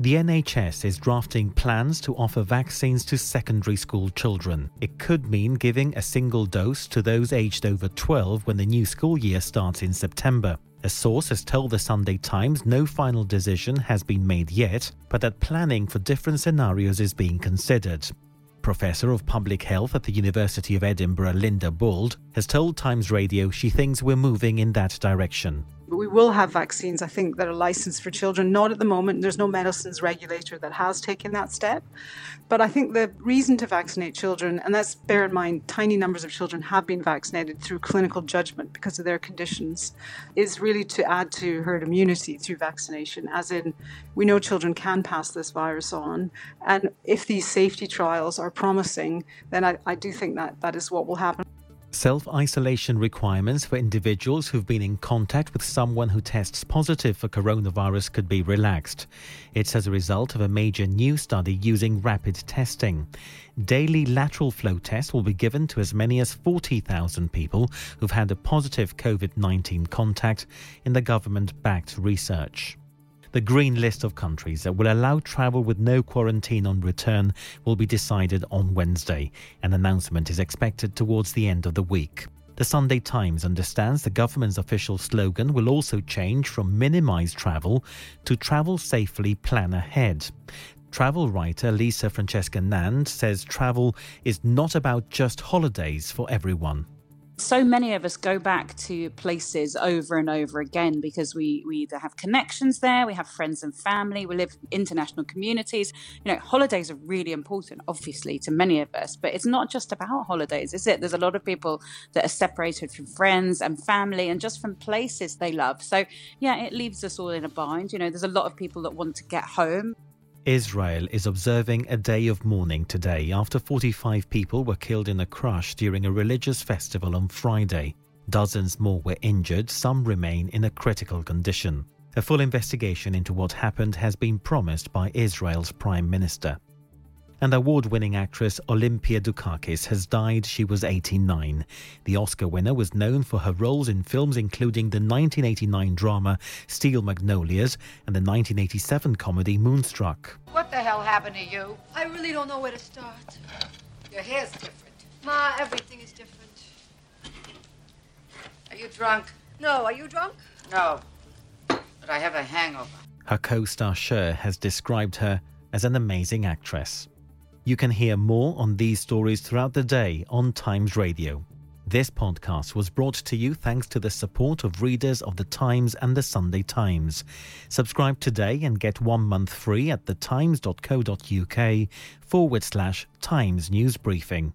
The NHS is drafting plans to offer vaccines to secondary school children. It could mean giving a single dose to those aged over 12 when the new school year starts in September. A source has told the Sunday Times no final decision has been made yet, but that planning for different scenarios is being considered. Professor of Public Health at the University of Edinburgh, Linda Bauld, has told Times Radio she thinks we're moving in that direction. But we will have vaccines, I think, that are licensed for children. Not at the moment. There's no medicines regulator that has taken that step. But I think the reason to vaccinate children, and let's bear in mind, tiny numbers of children have been vaccinated through clinical judgment because of their conditions, is really to add to herd immunity through vaccination. As in, we know children can pass this virus on. And if these safety trials are promising, then I, I do think that that is what will happen. Self isolation requirements for individuals who've been in contact with someone who tests positive for coronavirus could be relaxed. It's as a result of a major new study using rapid testing. Daily lateral flow tests will be given to as many as 40,000 people who've had a positive COVID 19 contact in the government backed research. The green list of countries that will allow travel with no quarantine on return will be decided on Wednesday. An announcement is expected towards the end of the week. The Sunday Times understands the government's official slogan will also change from minimise travel to travel safely, plan ahead. Travel writer Lisa Francesca Nand says travel is not about just holidays for everyone so many of us go back to places over and over again because we, we either have connections there, we have friends and family, we live in international communities. You know, holidays are really important, obviously, to many of us, but it's not just about holidays, is it? There's a lot of people that are separated from friends and family and just from places they love. So, yeah, it leaves us all in a bind. You know, there's a lot of people that want to get home. Israel is observing a day of mourning today after 45 people were killed in a crash during a religious festival on Friday. Dozens more were injured, some remain in a critical condition. A full investigation into what happened has been promised by Israel's Prime Minister and award winning actress Olympia Dukakis has died. She was 89. The Oscar winner was known for her roles in films including the 1989 drama Steel Magnolias and the 1987 comedy Moonstruck. What the hell happened to you? I really don't know where to start. Your hair's different. Ma, everything is different. Are you drunk? No, are you drunk? No, but I have a hangover. Her co star Cher has described her as an amazing actress. You can hear more on these stories throughout the day on Times Radio. This podcast was brought to you thanks to the support of readers of The Times and The Sunday Times. Subscribe today and get one month free at thetimes.co.uk forward slash Times News Briefing.